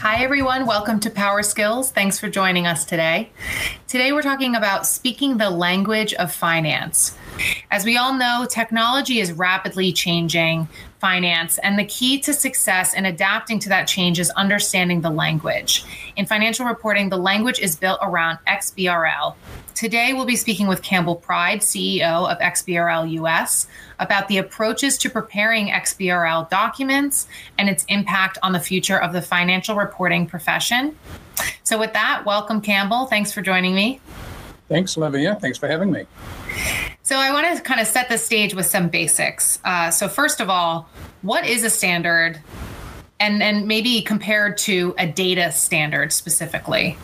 Hi, everyone. Welcome to Power Skills. Thanks for joining us today. Today, we're talking about speaking the language of finance. As we all know, technology is rapidly changing finance, and the key to success in adapting to that change is understanding the language. In financial reporting, the language is built around XBRL. Today, we'll be speaking with Campbell Pryde, CEO of XBRL US, about the approaches to preparing XBRL documents and its impact on the future of the financial reporting profession. So, with that, welcome, Campbell. Thanks for joining me. Thanks, Olivia. Thanks for having me. So, I want to kind of set the stage with some basics. Uh, so, first of all, what is a standard? And, and maybe compared to a data standard specifically.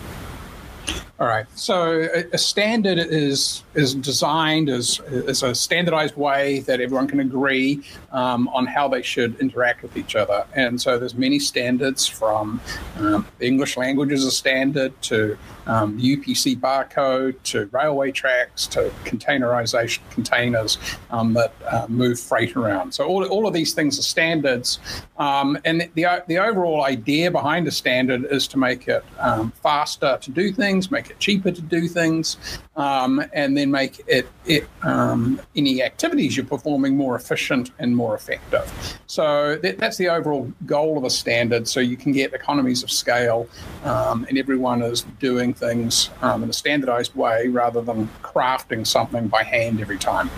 All right. So a, standard is is designed as, as a standardized way that everyone can agree um, on how they should interact with each other. And so there's many standards from um, the English language as a standard to um, UPC barcode to railway tracks to containerization containers um, that uh, move freight around. So all, all of these things are standards. Um, and the, the overall idea behind a standard is to make it um, faster to do things, make it cheaper to do things, um, and then make it, it um, any activities you're performing more efficient and more effective. So that, that's the overall goal of a standard. So you can get economies of scale, and everyone is doing things um, in a standardized way rather than crafting something by hand every time.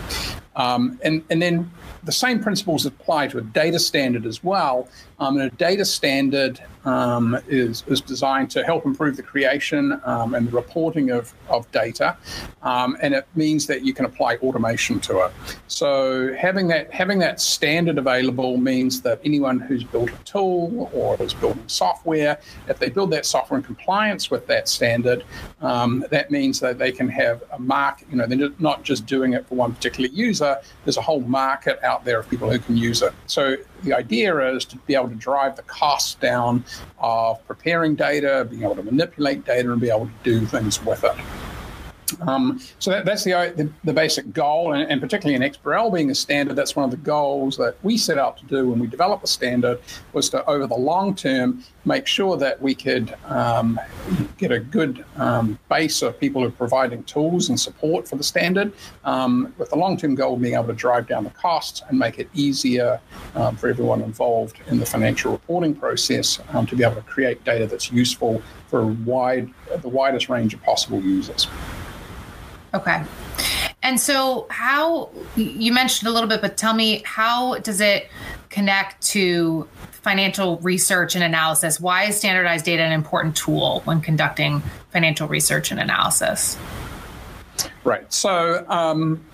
Um, and, and then the same principles apply to a data standard as well. Um, and a data standard um, is, is designed to help improve the creation um, and the reporting of, of data. Um, and it means that you can apply automation to it. So having that having that standard available means that anyone who's built a tool or is building software, if they build that software in compliance with that standard, um, that means that they can have a mark, you know, they're not just doing it for one particular user, there's a whole market out there of people who can use it. So the idea is to be able to drive the cost down of preparing data, being able to manipulate data, and be able to do things with it. Um, so that, that's the, the, the basic goal, and, and, particularly in XBRL being a standard, that's one of the goals that we set out to do when we developed the standard was to, over the long term, make sure that we could um, get a good um, base of people who are providing tools and support for the standard, um, with the long-term goal being able to drive down the costs and make it easier um, for everyone involved in the financial reporting process um, to be able to create data that's useful for wide, the widest range of possible users. Okay. And so, how you mentioned a little bit, but tell me, how does it connect to financial research and analysis? Why is standardized data an important tool when conducting financial research and analysis? Right. So, um,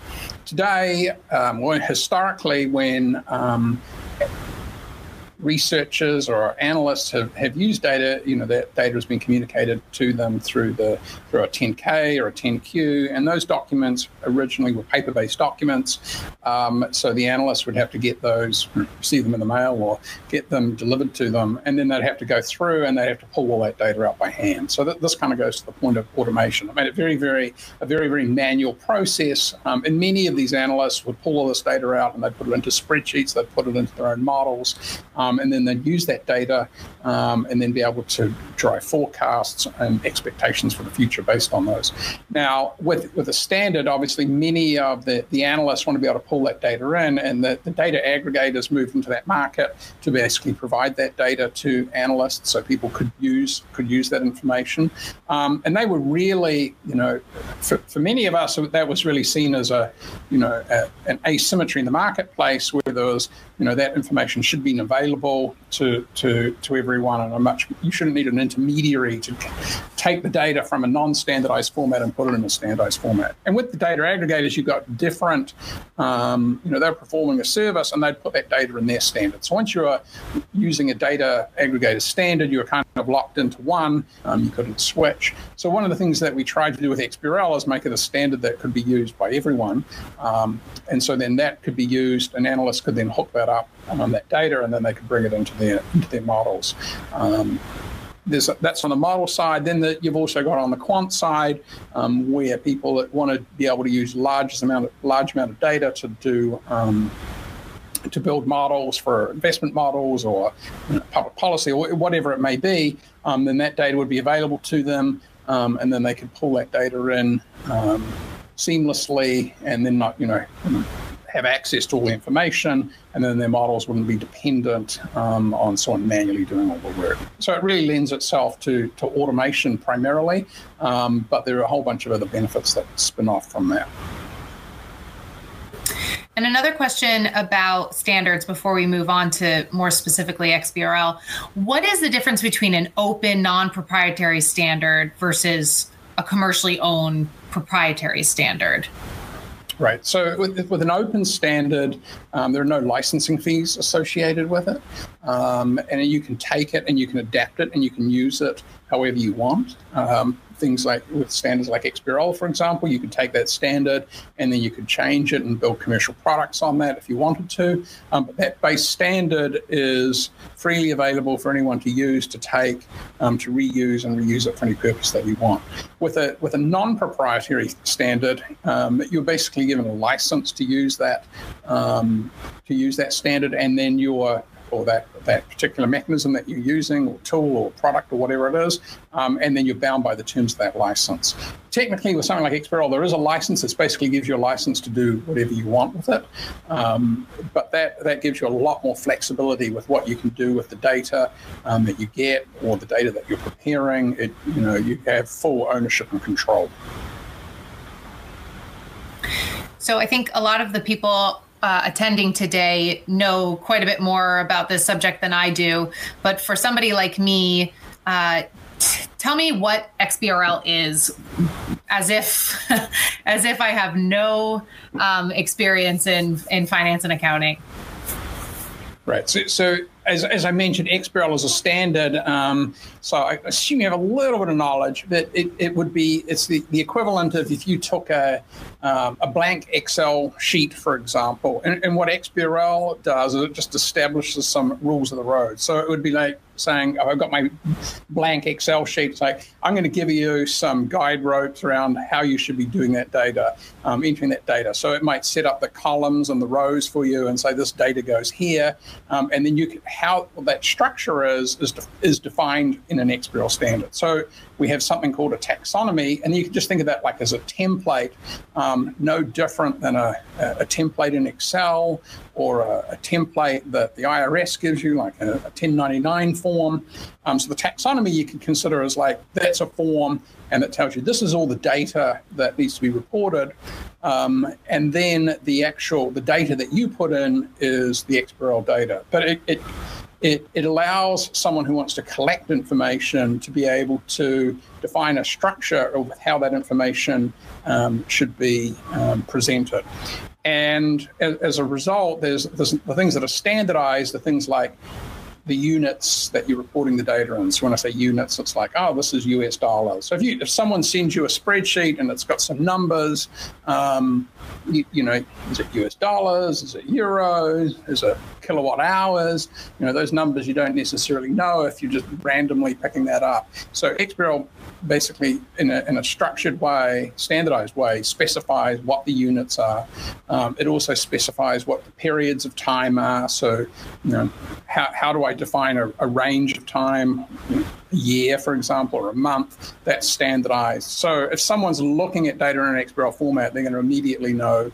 today, um, well, historically, when um, researchers or analysts have, have used data, you know, that data has been communicated to them through the through a 10K or a 10Q, and those documents originally were paper-based documents. Um, so the analysts would have to get those, receive them in the mail, or get them delivered to them, and then they'd have to go through and they'd have to pull all that data out by hand. So that, this kind of goes to the point of automation. I made it very, very a very, very manual process, um, and many of these analysts would pull all this data out and they'd put it into spreadsheets, they'd put it into their own models. Um, um, and then they'd use that data um, and then be able to drive forecasts and expectations for the future based on those. Now, with, with a standard, obviously, many of the, the analysts want to be able to pull that data in, and the, the data aggregators move into that market to basically provide that data to analysts so people could use could use that information. Um, and they were really, you know, for, for many of us, that was really seen as a, you know, a, an asymmetry in the marketplace where there was, you know, that information should be available available to, to, to everyone and a much you shouldn't need an intermediary to take the data from a non-standardized format and put it in a standardized format. And with the data aggregators, you've got different, um, you know, they're performing a service and they'd put that data in their standard. So once you're using a data aggregator standard, you're kind of locked into one. Um, you couldn't switch. So one of the things that we tried to do with XBRL is make it a standard that could be used by everyone. Um, and so then that could be used, an analyst could then hook that up on that data, and then they could bring it into their into their models. Um, there's that's on the model side. Then the, you've also got on the quant side um, where people that want to be able to use large amount of large amount of data to do um, to build models for investment models or you know, public policy or whatever it may be. Um, then that data would be available to them, um, and then they could pull that data in um, seamlessly, and then not you know have access to all the information, and then their models wouldn't be dependent um, on someone manually doing all the work. So it really lends itself to, to automation primarily, um, but there are a whole bunch of other benefits that spin off from that. And another question about standards before we move on to more specifically XBRL. What is the difference between an open, non proprietary standard versus a commercially owned proprietary standard? Right. So with, with an open standard, um, there are no licensing fees associated with it. Um, and you can take it and you can adapt it and you can use it however you want. Um, things like with standards like XBRL, for example, you could take that standard and then you could change it and build commercial products on that if you wanted to. Um, but that base standard is freely available for anyone to use, to take, um, to reuse and reuse it for any purpose that you want. With a with a non-proprietary standard, um, you're basically given a license to use that um, to use that standard, and then you're or that, that particular mechanism that you're using or tool or product or whatever it is, um, and then you're bound by the terms of that license. Technically, with something like XBRL, there is a license that basically gives you a license to do whatever you want with it, um, but that, that gives you a lot more flexibility with what you can do with the data um, that you get or the data that you're preparing. It, you know, you have full ownership and control. So I think a lot of the people uh, attending today know quite a bit more about this subject than I do. But for somebody like me, uh, t- tell me what XBRL is, as if as if I have no um, experience in in finance and accounting. Right. So, so as, as I mentioned, XBRL is a standard. Um, so I assume you have a little bit of knowledge that it, it would be, it's the, the equivalent of if you took a, um, a blank Excel sheet, for example, and, and what XBRL does is it just establishes some rules of the road. So it would be like saying, oh, I've got my blank Excel sheet. It's like, I'm going to give you some guide ropes around how you should be doing that data, um, entering that data. So it might set up the columns and the rows for you and say this data goes here. Um, and then you can, how that structure is, is, is defined in an XBRL standard. So we have something called a taxonomy, and you can just think of that like as a template, um, no different than a, a, template in Excel or a, a, template that the IRS gives you, like a, a 1099 form. Um, so the taxonomy you can consider as like that's a form and it tells you this is all the data that needs to be reported. Um, and then the actual the data that you put in is the XBRL data. But it, it it, it allows someone who wants to collect information to be able to define a structure of how that information um, should be um, presented. And as, as, a result, there's, there's the things that are standardized, the things like the units that you're reporting the data in. So when I say units, it's like, oh, this is US dollars. So if you if someone sends you a spreadsheet and it's got some numbers, um, you, you, know, is it US dollars? Is it euros? Is it kilowatt hours? You know, those numbers you don't necessarily know if you're just randomly picking that up. So XBRL basically, in a, in a structured way, standardized way, specifies what the units are. Um, it also specifies what the periods of time are. So, you know, how, how do I define a, a range of time, a year, for example, or a month, that's standardized. So if someone's looking at data in an XBRL format, they're going to immediately know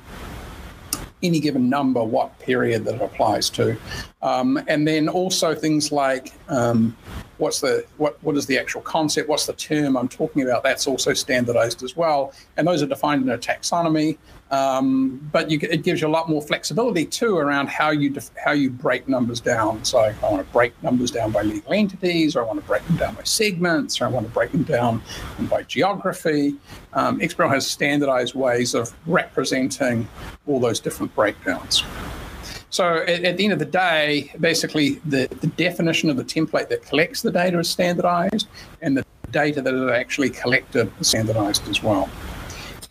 any given number, what period that it applies to. Um, and then also things like um, what's the what what is the actual concept, what's the term I'm talking about, that's also standardized as well. And those are defined in a taxonomy. Um, but you, it gives you a lot more flexibility too around how you def- how you break numbers down. So I want to break numbers down by legal entities, or I want to break them down by segments, or I want to break them down by geography. Um, XBRL has standardized ways of representing all those different breakdowns. So at, at, the end of the day, basically the, the definition of the template that collects the data is standardized, and the data that is actually collected is standardized as well.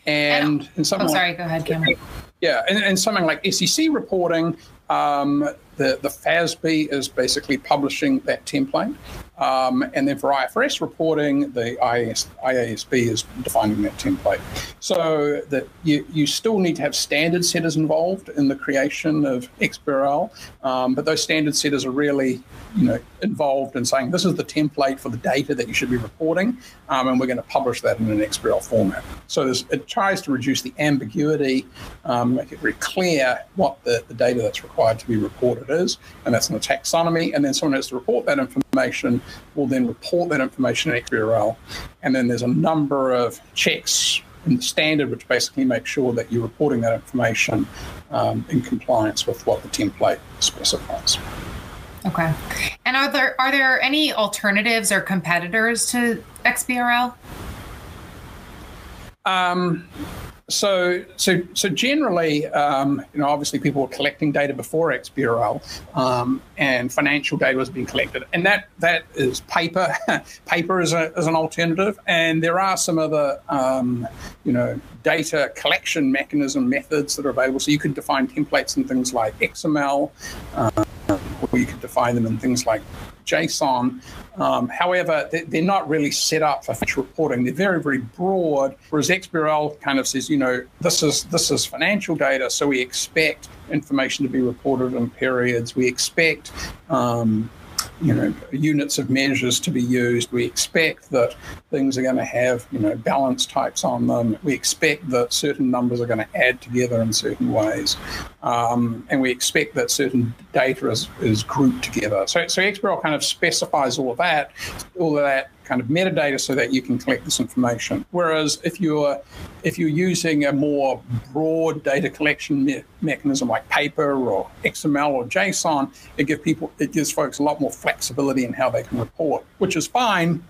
And in something oh, sorry, like, go ahead, Cameron. Yeah, and, and something like SEC reporting, um, the, the FASB is basically publishing that template. Um, and then for IFRS reporting, the IAS, IASB is defining that template. So that you, you still need to have standard setters involved in the creation of XBRL, um, but those standard setters are really you know, involved in saying this is the template for the data that you should be reporting, um, and we're going to publish that in an XBRL format. So it tries to reduce the ambiguity, um, make it very clear what the, the data that's required to be reported is, and that's in the taxonomy. And then someone has to report that information, will then report that information in XBRL. And then there's a number of checks in the standard, which basically makes sure that you're reporting that information um, in compliance with what the template specifies. Okay. And are there are there any alternatives or competitors to XBRL? Um, so, so, so generally, um, you know, obviously people were collecting data before XBRL, um, and financial data was being collected, and that that is paper. paper is, a, is an alternative, and there are some other, um, you know, data collection mechanism methods that are available. So you could define templates and things like XML, uh, or you can define them in things like JSON. Um, however, they're not really set up for financial reporting. They're very, very broad. Whereas XBRL kind of says, you know, this is this is financial data, so we expect information to be reported in periods. We expect um, you know units of measures to be used. We expect that things are going to have you know balance types on them. We expect that certain numbers are going to add together in certain ways, um, and we expect that certain data is, is grouped together. So so XBRL kind of specifies all of that, all of that kind of metadata so that you can collect this information. Whereas if you're if you're using a more broad data collection me- mechanism like paper or XML or JSON, it gives people it gives folks a lot more flexibility in how they can report, which is fine.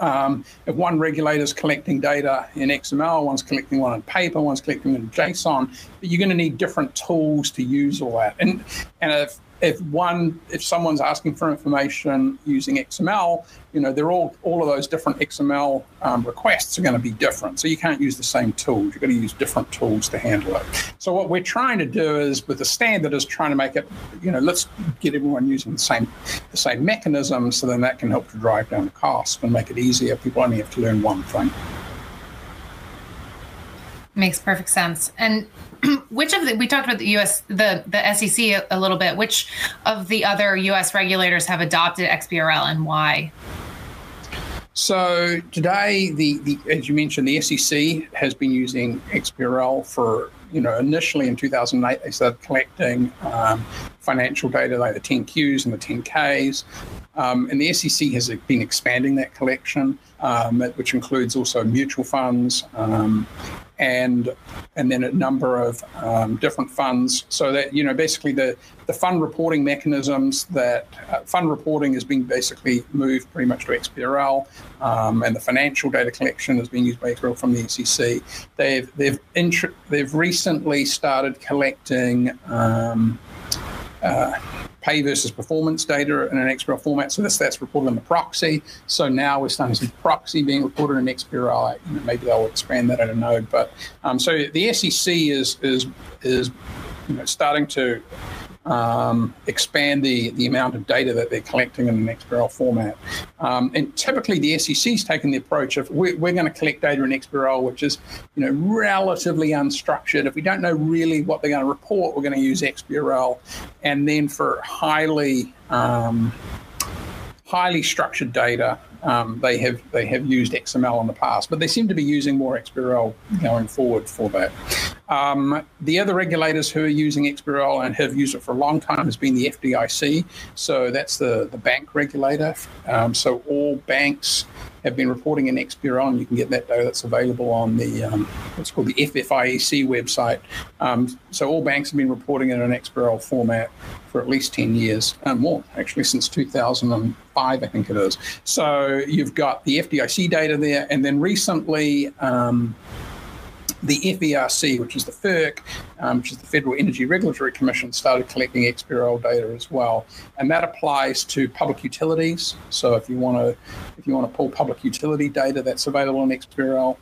Um, if one regulator is collecting data in XML, one's collecting one in paper, one's collecting in JSON, but you're going to need different tools to use all that. And and if if one if someone's asking for information using XML, you know they're all all of those different XML um, requests are going to be different. So you can't use the same tools. You're going to use different tools to handle it. So what we're trying to do is with the standard is trying to make it, you know, let's get everyone using the same the same mechanism, so then that can help to drive down the cost and make it easier. People only have to learn one thing. Makes perfect sense. And which of the we talked about the U.S. the the SEC a, a, little bit. Which of the other U.S. regulators have adopted XBRL and why? So today, the, the as you mentioned, the SEC has been using XBRL for you know initially in 2008 they started collecting um, financial data like the 10Qs and the 10Ks, um, and the SEC has been expanding that collection, um, which includes also mutual funds um, and and then a number of um, different funds. So that you know, basically the the fund reporting mechanisms that uh, fund reporting has been basically moved pretty much to XBRL, um, and the financial data collection has been used by XBRL from the SEC. They've they've they've recently started collecting. Um, uh, pay versus performance data in an XBRL format. So this that's reported in the proxy. So now we're starting to see proxy being reported in XBRL. Maybe they'll expand that. I don't know. But um, so the SEC is is is you know, starting to um, expand the, the amount of data that they're collecting in an XBRL format. Um, and typically, the SEC's taken the approach of we're, we're going to collect data in XBRL, which is you know relatively unstructured. If we don't know really what they're going to report, we're going to use XBRL. And then for highly um, highly structured data, um, they have they have used XML in the past, but they seem to be using more XBRL going forward for that. Um, the other regulators who are using XBRL and have used it for a long time has been the FDIC. So that's the, the bank regulator. Um, so all banks have been reporting in XBRL, and you can get that data that's available on the um, what's called the FFIEC website. Um, so all banks have been reporting in an XBRL format for at least 10 years, and more actually since 2005, I think it is. So you've got the FDIC data there, and then recently. Um, the FERC, which is the FERC, um, which is the Federal Energy Regulatory Commission, started collecting XBRL data as well, and that applies to public utilities. So if you want to, if you want to pull public utility data, that's available in XBRL.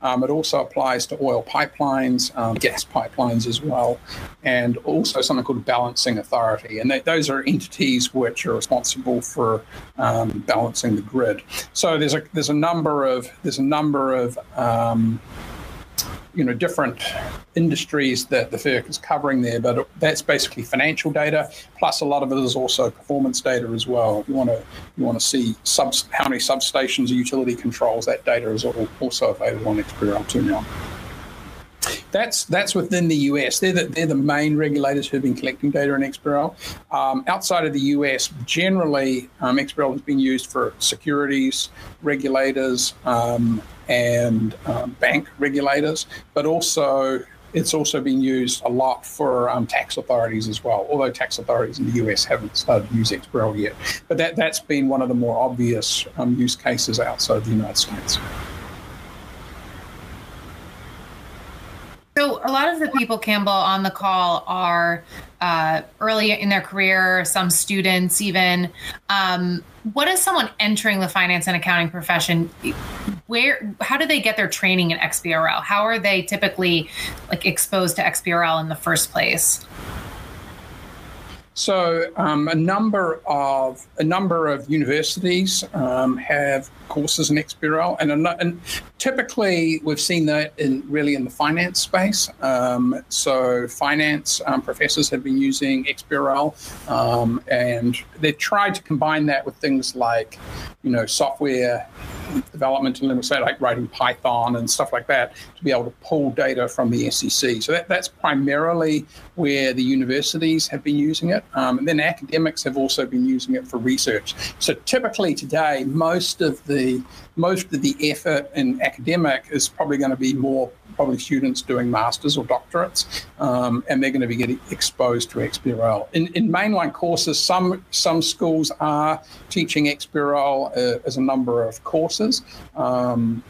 Um, it also applies to oil pipelines, um, gas pipelines as well, and also something called balancing authority. And those are entities which are responsible for um, balancing the grid. So there's a there's a number of there's a number of um, you know different industries that the FERC is covering there, but that's basically financial data. Plus, a lot of it is also performance data as well. You want to you want to see subs, how many substations or utility controls, that data is also available on XBRL too now. That's that's within the US. They're the, they're the main regulators who've been collecting data in XBRL. Um, outside of the US, generally, um, XBRL has been used for securities regulators um, and um, bank regulators, but also it's also been used a lot for um, tax authorities as well, although tax authorities in the US haven't started use XBRL yet. But that, that's been one of the more obvious um, use cases outside the United States. So, a lot of the people, Campbell, on the call are uh, early in their career, some students even. Um, what is someone entering the finance and accounting profession? Where, how do they get their training in XBRL? How are they typically like exposed to XBRL in the first place? So um, a number of a number of universities um, have courses in XBRL, and, and, typically we've seen that in really in the finance space. Um, so finance um, professors have been using XBRL, um, and they've tried to combine that with things like, you know, software development and say like writing Python and stuff like that to be able to pull data from the SEC. So that, that's primarily where the universities have been using it. Um, and then academics have also been using it for research. So typically today, most of the most of the effort in academic is probably going to be more probably students doing masters or doctorates, um, and they're going to be getting exposed to XBRL. In, in mainline courses, some some schools are teaching XBRL uh, as a number of courses. Um,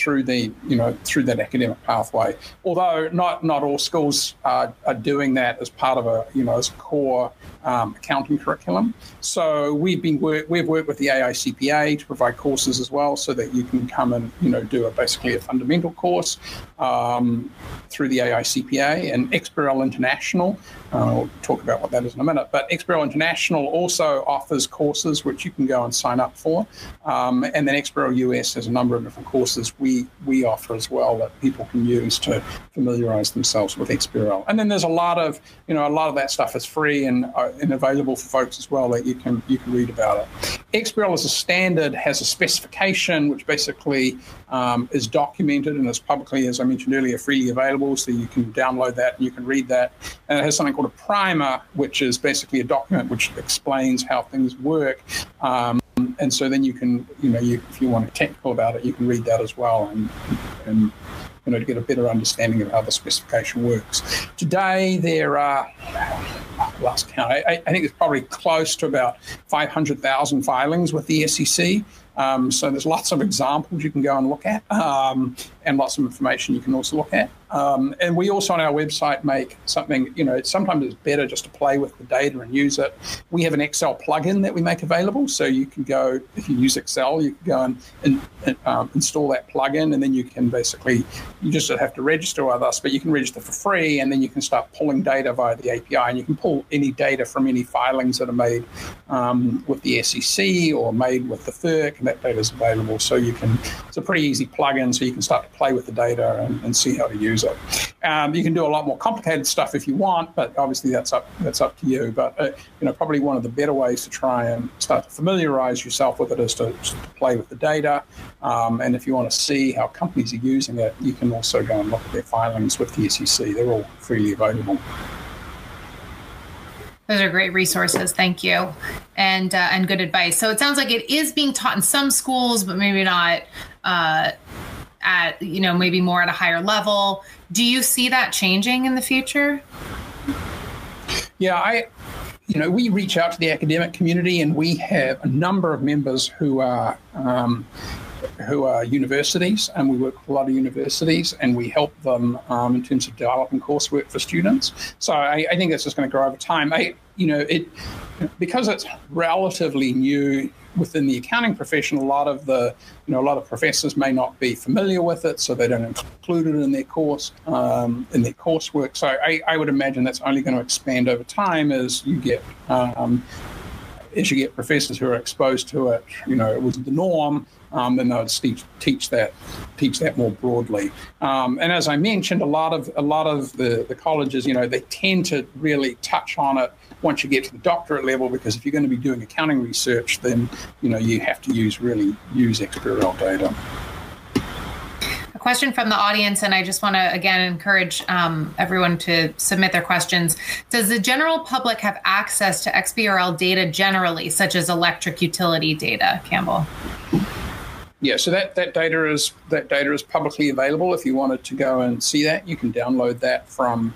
through the you know through that academic pathway. Although not not all schools are, are doing that as part of a you know as a core um, accounting curriculum. So we've been work, we've worked with the AICPA to provide courses as well, so that you can come and you know do a basically a fundamental course um, through the AICPA and XBRL International. We'll talk about what that is in a minute. But XBRL International also offers courses which you can go and sign up for, um, and then XBRL US has a number of different courses we we offer as well that people can use to familiarize themselves with XBRL. And then there's a lot of you know a lot of that stuff is free and uh, and available for folks as well that you can you can read about it. XBRL as a standard has a specification which basically um, is documented and is publicly, as I mentioned earlier, freely available. So you can download that and you can read that. And it has something called a primer, which is basically a document which explains how things work. Um, and so then you can, you know, you, if you want to technical about it, you can read that as well and, and you know, to get a better understanding of how the specification works. Today, there are, last count, I, I think it's probably close to about 500,000 filings with the SEC. Um, so there's lots of examples you can go and look at, um, and lots of information you can also look at. Um, and we also on our website make something, you know, sometimes it's better just to play with the data and use it. We have an Excel plugin that we make available. So you can go, if you use Excel, you can go and, and, and um, install that plugin, and then you can basically, you just have to register with us, but you can register for free, and then you can start pulling data via the API, and you can pull any data from any filings that are made um, with the SEC or made with the FERC, and that data is available. So you can, it's a pretty easy plugin, so you can start to play with the data and, and see how to use it. Um, you can do a lot more complicated stuff if you want, but obviously that's up that's up to you. But uh, you know, probably one of the better ways to try and start to familiarize yourself with it is to, to play with the data. Um, and if you want to see how companies are using it, you can also go and look at their filings with the SEC. They're all freely available. Those are great resources. Thank you, and uh, and good advice. So it sounds like it is being taught in some schools, but maybe not. Uh, at you know maybe more at a higher level do you see that changing in the future yeah i you know we reach out to the academic community and we have a number of members who are um, who are universities, and we work with a lot of universities, and we help them um, in terms of developing coursework for students. So I, I think that's just going to grow over time. I, you know, it because it's relatively new within the accounting profession, a lot of the you know a lot of professors may not be familiar with it, so they don't include it in their course um, in their coursework. So I, I, would imagine that's only going to expand over time as you get um, as you get professors who are exposed to it. You know, it was the norm um, then they would teach, teach that teach that more broadly. Um, and as I mentioned, a lot of a lot of the, the colleges, you know, they tend to really touch on it once you get to the doctorate level because if you're going to be doing accounting research, then you know you have to use really use XBRL data question from the audience, and I just want to again encourage um, everyone to submit their questions. Does the general public have access to XBRL data generally, such as electric utility data, Campbell? Yeah, so that, that data is that data is publicly available. If you wanted to go and see that, you can download that from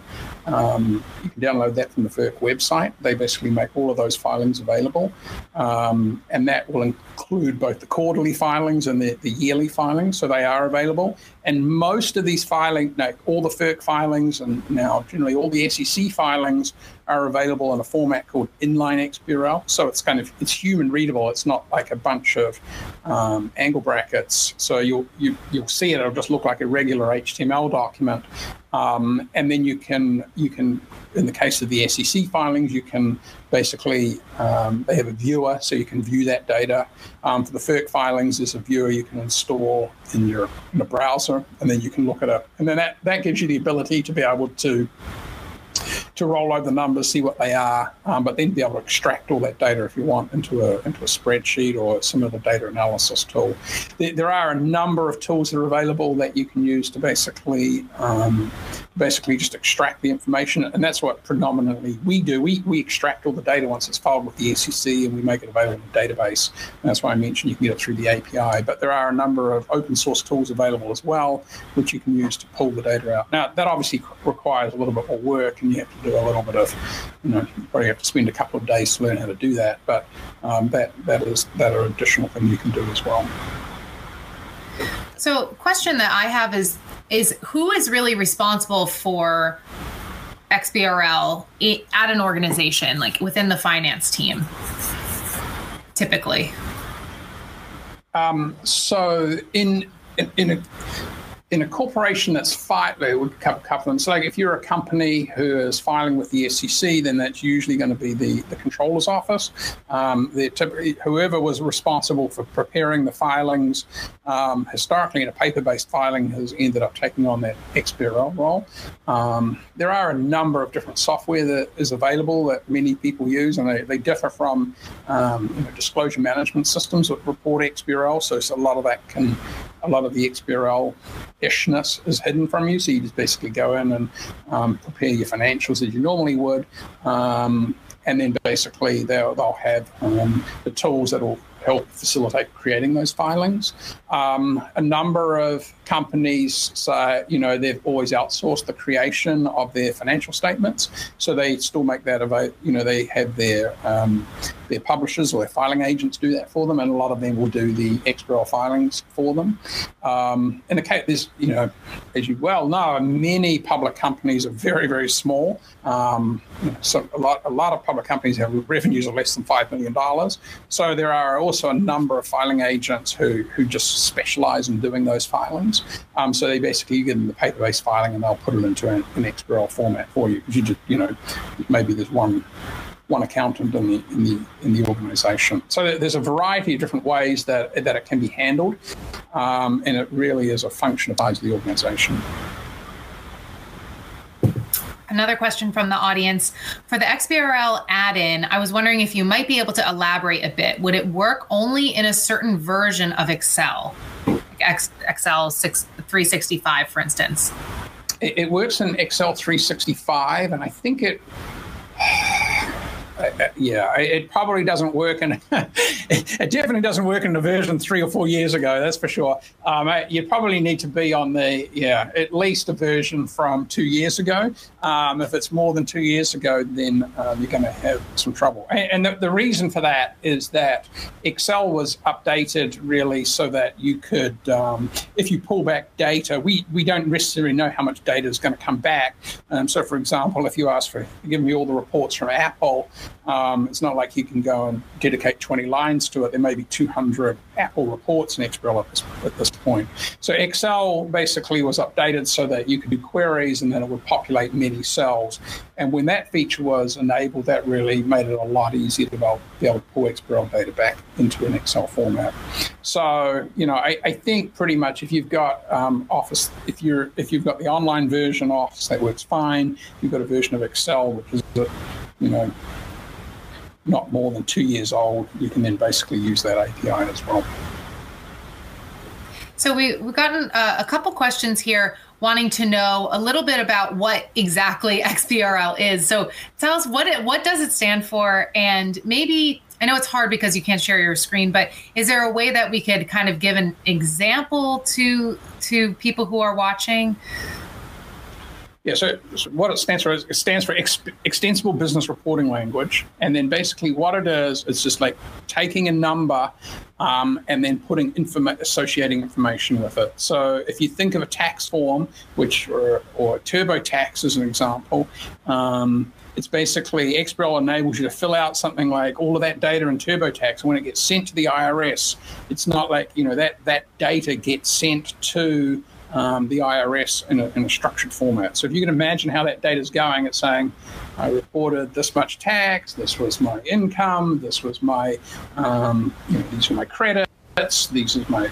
um, you can download that from the FERC website. They basically make all of those filings available, um, and that will include both the quarterly filings and the, the yearly filings. So they are available. And most of these filings, no, all the FERC filings, and now generally all the SEC filings are available in a format called inline XBRL. So it's kind of it's human readable. It's not like a bunch of um, angle brackets. So you'll you, you'll see it. It'll just look like a regular HTML document. Um, and then you can you can in the case of the SEC filings, you can basically um, they have a viewer, so you can view that data. Um, for the FERC filings, there's a viewer you can install in your in a browser, and then you can look at it. And then that that gives you the ability to be able to to roll over the numbers, see what they are, um, but then be able to extract all that data if you want into a into a spreadsheet or some other data analysis tool. There, there, are a number of tools that are available that you can use to basically um, basically just extract the information, and that's what predominantly we do. We we extract all the data once it's filed with the SEC, and we make it available in the database. And that's why I mentioned you can get it through the API. But there are a number of open source tools available as well, which you can use to pull the data out. Now that obviously requires a little bit more work, and you have to do a little bit of, you know, you probably have to spend a couple of days to learn how to do that. But um, that that is that are additional thing you can do as well. So, question that I have is is who is really responsible for XBRL at an organization, like within the finance team, typically? Um, so, in in, in a in a corporation that's filing, it would cover, them. So, like if you're a company who is filing with the SEC, then that's usually going to be the, the controller's office. Um, whoever was responsible for preparing the filings um, historically in a paper based filing has ended up taking on that XBRL role. Um, there are a number of different software that is available that many people use, and they, they differ from um, you know, disclosure management systems that report XBRL. So, so a lot of that can a lot of the XBRL ishness is hidden from you. So you just basically go in and um, prepare your financials as you normally would. Um, and then basically they'll, they'll have um, the tools that will help facilitate creating those filings. Um, a number of companies say, you know, they've always outsourced the creation of their financial statements, so they still make that available. You know, they have their um, their publishers or their filing agents do that for them, and a lot of them will do the XBRL filings for them. Um, in the case, there's, you know, as you well know, many public companies are very, very small. Um, so a lot, a lot of public companies have revenues of less than five million dollars. So there are also a number of filing agents who who just specialize in doing those filings. Um, so they basically give them the paper-based filing and they'll put it into an, an XBRL format for you. You just, you know, maybe there's one one accountant in the in the in the organisation. So there's a variety of different ways that that it can be handled, um, and it really is a function of the organisation. Another question from the audience. For the XBRL add in, I was wondering if you might be able to elaborate a bit. Would it work only in a certain version of Excel? Like Excel 6, 365, for instance? It, it works in Excel 365, and I think it uh, yeah, it probably doesn't work, and it definitely doesn't work in the version three or four years ago. That's for sure. Um, you probably need to be on the yeah at least a version from two years ago. Um, if it's more than two years ago, then um, you're going to have some trouble. And, and the, the, reason for that is that Excel was updated really so that you could, um, if you pull back data, we we don't necessarily know how much data is going to come back. Um, so, for example, if you ask for give me all the reports from Apple Um, it's not like you can go and dedicate 20 lines to it. There may be 200 Apple reports in XBRL at this, at this point. So Excel basically was updated so that you could do queries and then it would populate many cells. And when that feature was enabled, that really made it a lot easier to be able, to pull XBRL data back into an Excel format. So, you know, I, I think pretty much if you've got um, Office, if you're if you've got the online version Office, that works fine. You've got a version of Excel, which is, you know, not more than two years old, you can then basically use that API as well. So we, we've gotten uh, a couple questions here wanting to know a little bit about what exactly XBRL is. So tell us what it, what does it stand for, and maybe I know it's hard because you can't share your screen, but is there a way that we could kind of give an example to to people who are watching? Yeah, so, what it stands for is it stands for ex- extensible business reporting language, and then basically what it is, it's just like taking a number um, and then putting informa- associating information with it. So if you think of a tax form, which or, or TurboTax as an example. Um, it's basically XBRL enables you to fill out something like all of that data in TurboTax. When it gets sent to the IRS, it's not like you know that that data gets sent to um, the IRS in a, in a, structured format. So if you can imagine how that data is going, it's saying, I reported this much tax, this was my income, this was my, um, you know, these are my credits, these are my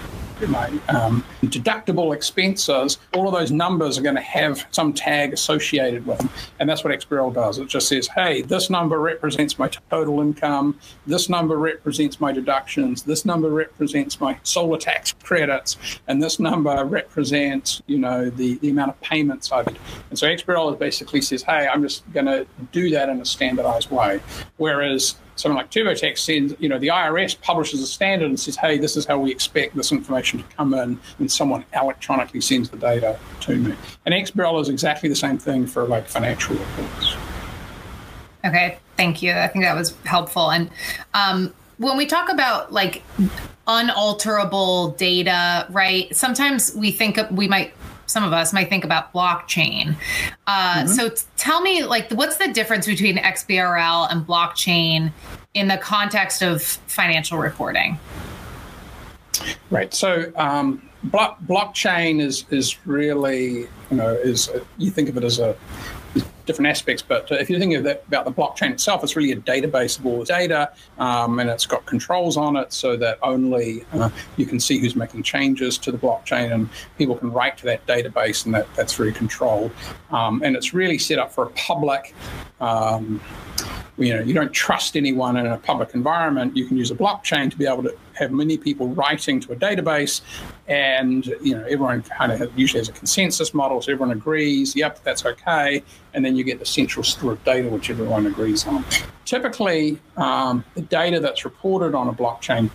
my um, deductible expenses, all of those numbers are going to have some tag associated with them. And that's what XBRL does. It just says, hey, this number represents my total income. This number represents my deductions. This number represents my solar tax credits. And this number represents, you know, the, the amount of payments I've made. And so XBRL basically says, hey, I'm just going to do that in a standardized way. Whereas something like TurboTax sends, you know, the IRS publishes a standard and says, hey, this is how we expect this information to come in, and someone electronically sends the data to me. And XBRL is exactly the same thing for like financial reports. Okay, thank you. I think that was helpful. And um, when we talk about like unalterable data, right? Sometimes we think we might some of us might think about blockchain. Uh, mm-hmm. So t- tell me, like, what's the difference between XBRL and blockchain in the context of financial reporting? Right. So um, block, blockchain is is really you know is you think of it as a different aspects. But if you think that, about the blockchain itself, it's really a database of all the data, um, and it's got controls on it so that only uh, you can see who's making changes to the blockchain, and people can write to that database, and that, that's very controlled. Um, and it's really set up for a public. Um, you know you don't trust anyone in a public environment you can use a blockchain to be able to have many people writing to a database and you know everyone kind of usually has a consensus model so everyone agrees yep that's okay and then you get the central store of data which everyone agrees on typically um, the data that's reported on a blockchain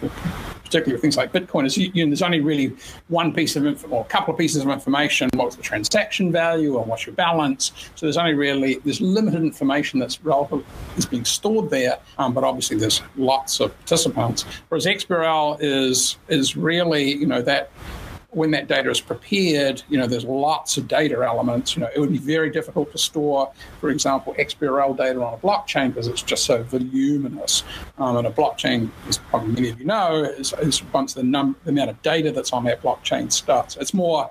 particularly with things like Bitcoin, is you, you know, there's only really one piece of info, or a couple of pieces of information. What's the transaction value, or what's your balance? So there's only really there's limited information that's relevant is being stored there. Um, but obviously there's lots of participants. Whereas XBRL is is really you know that when that data is prepared, you know, there's lots of data elements. You know, it would be very difficult to store, for example, XBRL data on a blockchain because it's just so voluminous. Um, and a blockchain, as probably many of you know, is, is once the, num- the amount of data that's on that blockchain starts. It's more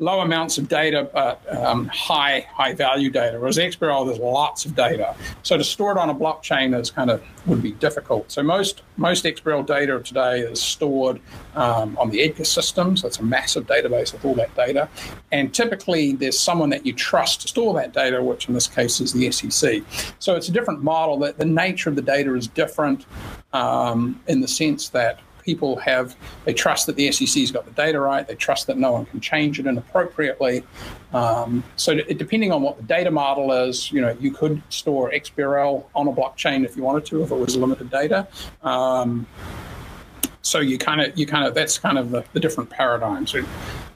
low amounts of data, but um, high high value data. Whereas XBRL, there's lots of data, so to store it on a blockchain is kind of would be difficult. So most most XBRL data today is stored um, on the Edgar systems. That's a massive database with all that data, and typically there's someone that you trust to store that data, which in this case is the SEC. So it's a different model. That the nature of the data is different um, in the sense that people have they trust that the SEC's got the data right. They trust that no one can change it inappropriately. Um, so depending on what the data model is, you know, you could store XBRL on a blockchain if you wanted to, if it was limited data. Um, so you kind of you kind of that's kind of the, the different paradigms.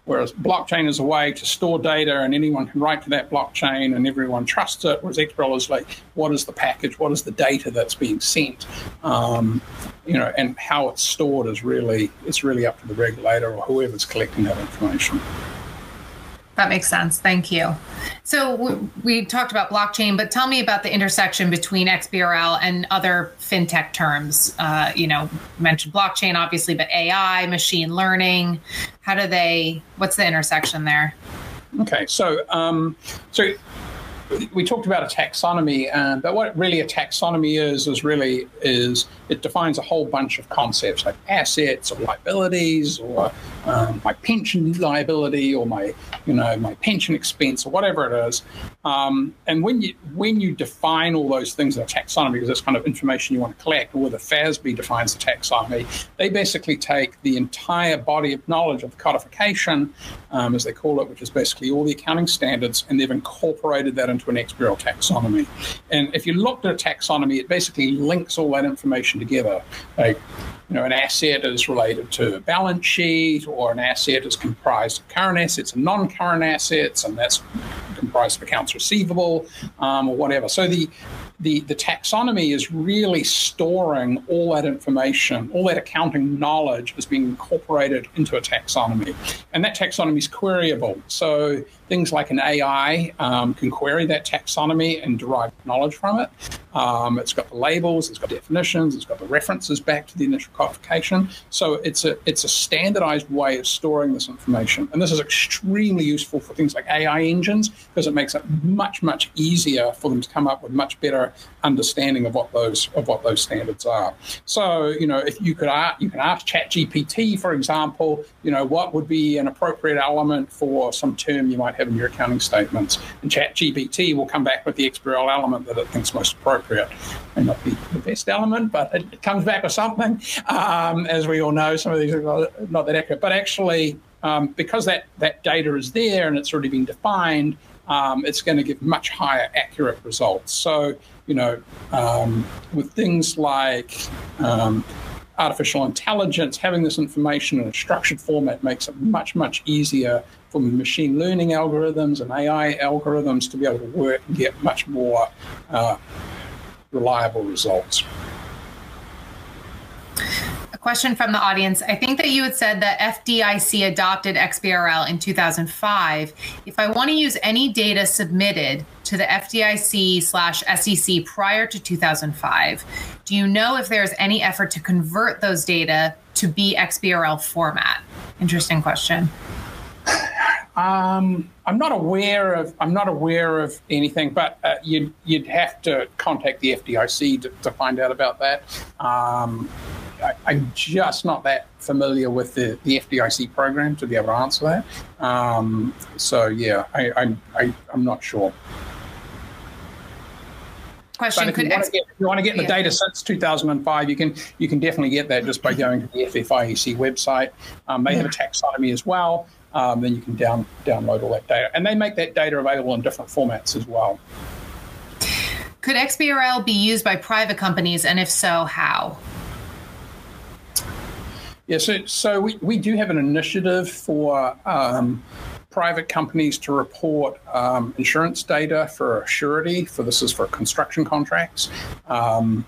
Whereas blockchain is a way to store data and anyone can write to that blockchain and everyone trusts it. Whereas XBRL is like, what is the package? What is the data that's being sent? Um, you know, and how it's stored is really it's really up to the regulator or whoever's collecting that information. That makes sense. Thank you. So we, talked about blockchain, but tell me about the intersection between XBRL and other fintech terms. Uh, you know, mentioned blockchain, obviously, but AI, machine learning. How do they? What's the intersection there? Okay, so um, so we talked about a taxonomy, and but what really a taxonomy is is really is it defines a whole bunch of concepts like assets or liabilities or um, my pension liability or my you know my pension expense or whatever it is. Um, and when you when you define all those things in a taxonomy, because that's kind of information you want to collect, or the FASB defines the taxonomy, they basically take the entire body of knowledge of the codification, um, as they call it, which is basically all the accounting standards, and they've incorporated that into an XBRL taxonomy. And if you looked at a taxonomy, it basically links all that information together. Like, you know, an asset is related to a balance sheet, or an asset is comprised of current assets and non-current assets, and that's comprised of accounts receivable, um, or whatever. So the the, the taxonomy is really storing all that information, all that accounting knowledge is being incorporated into a taxonomy. And that taxonomy is queryable. So things like an AI um, can query that taxonomy and derive knowledge from it. Um, it's got the labels, it's got definitions, it's got the references back to the initial So it's a it's a standardized way of storing this information, and this is extremely useful for things like AI engines because it makes it much much easier for them to come up with much better understanding of what those of what those standards are. So you know if you could ask, you can ask ChatGPT, for example, you know what would be an appropriate element for some term you might have in your accounting statements, and ChatGPT will come back with the XBRL element that it thinks most appropriate appropriate. May not be the best element, but it comes back with something. Um, as we all know, some of these are not that accurate. But actually, um, because that, that data is there and it's already been defined, um, it's going to give much higher accurate results. So, you know, um, with things like um, artificial intelligence, having this information in a structured format makes it much, much easier for machine learning algorithms and AI algorithms to be able to work and get much more uh, reliable results. A question from the audience. I think that you had said that FDIC adopted XBRL in 2005. If I want to use any data submitted to the FDIC slash SEC prior to 2005, do you know if there's any effort to convert those data to be XBRL format? Interesting question. Um, I'm not aware of I'm not aware of anything, but uh, you'd you'd have to contact the FDIC to, to find out about that. Um, I, am just not that familiar with the, the FDIC program to be able to answer that. Um, so yeah, I, I'm I, I'm not sure. Question: if, you ex- get, if you want to get the data since 2005, you can you can definitely get that just by going to the FFIEC website. Um, they have a taxonomy as well um, then you can down, download all that data. And they make that data available in different formats as well. Could XBRL be used by private companies, and if so, how? Yeah, so, so we, we do have an initiative for um, private companies to report um, insurance data for surety. For this is for construction contracts. Um,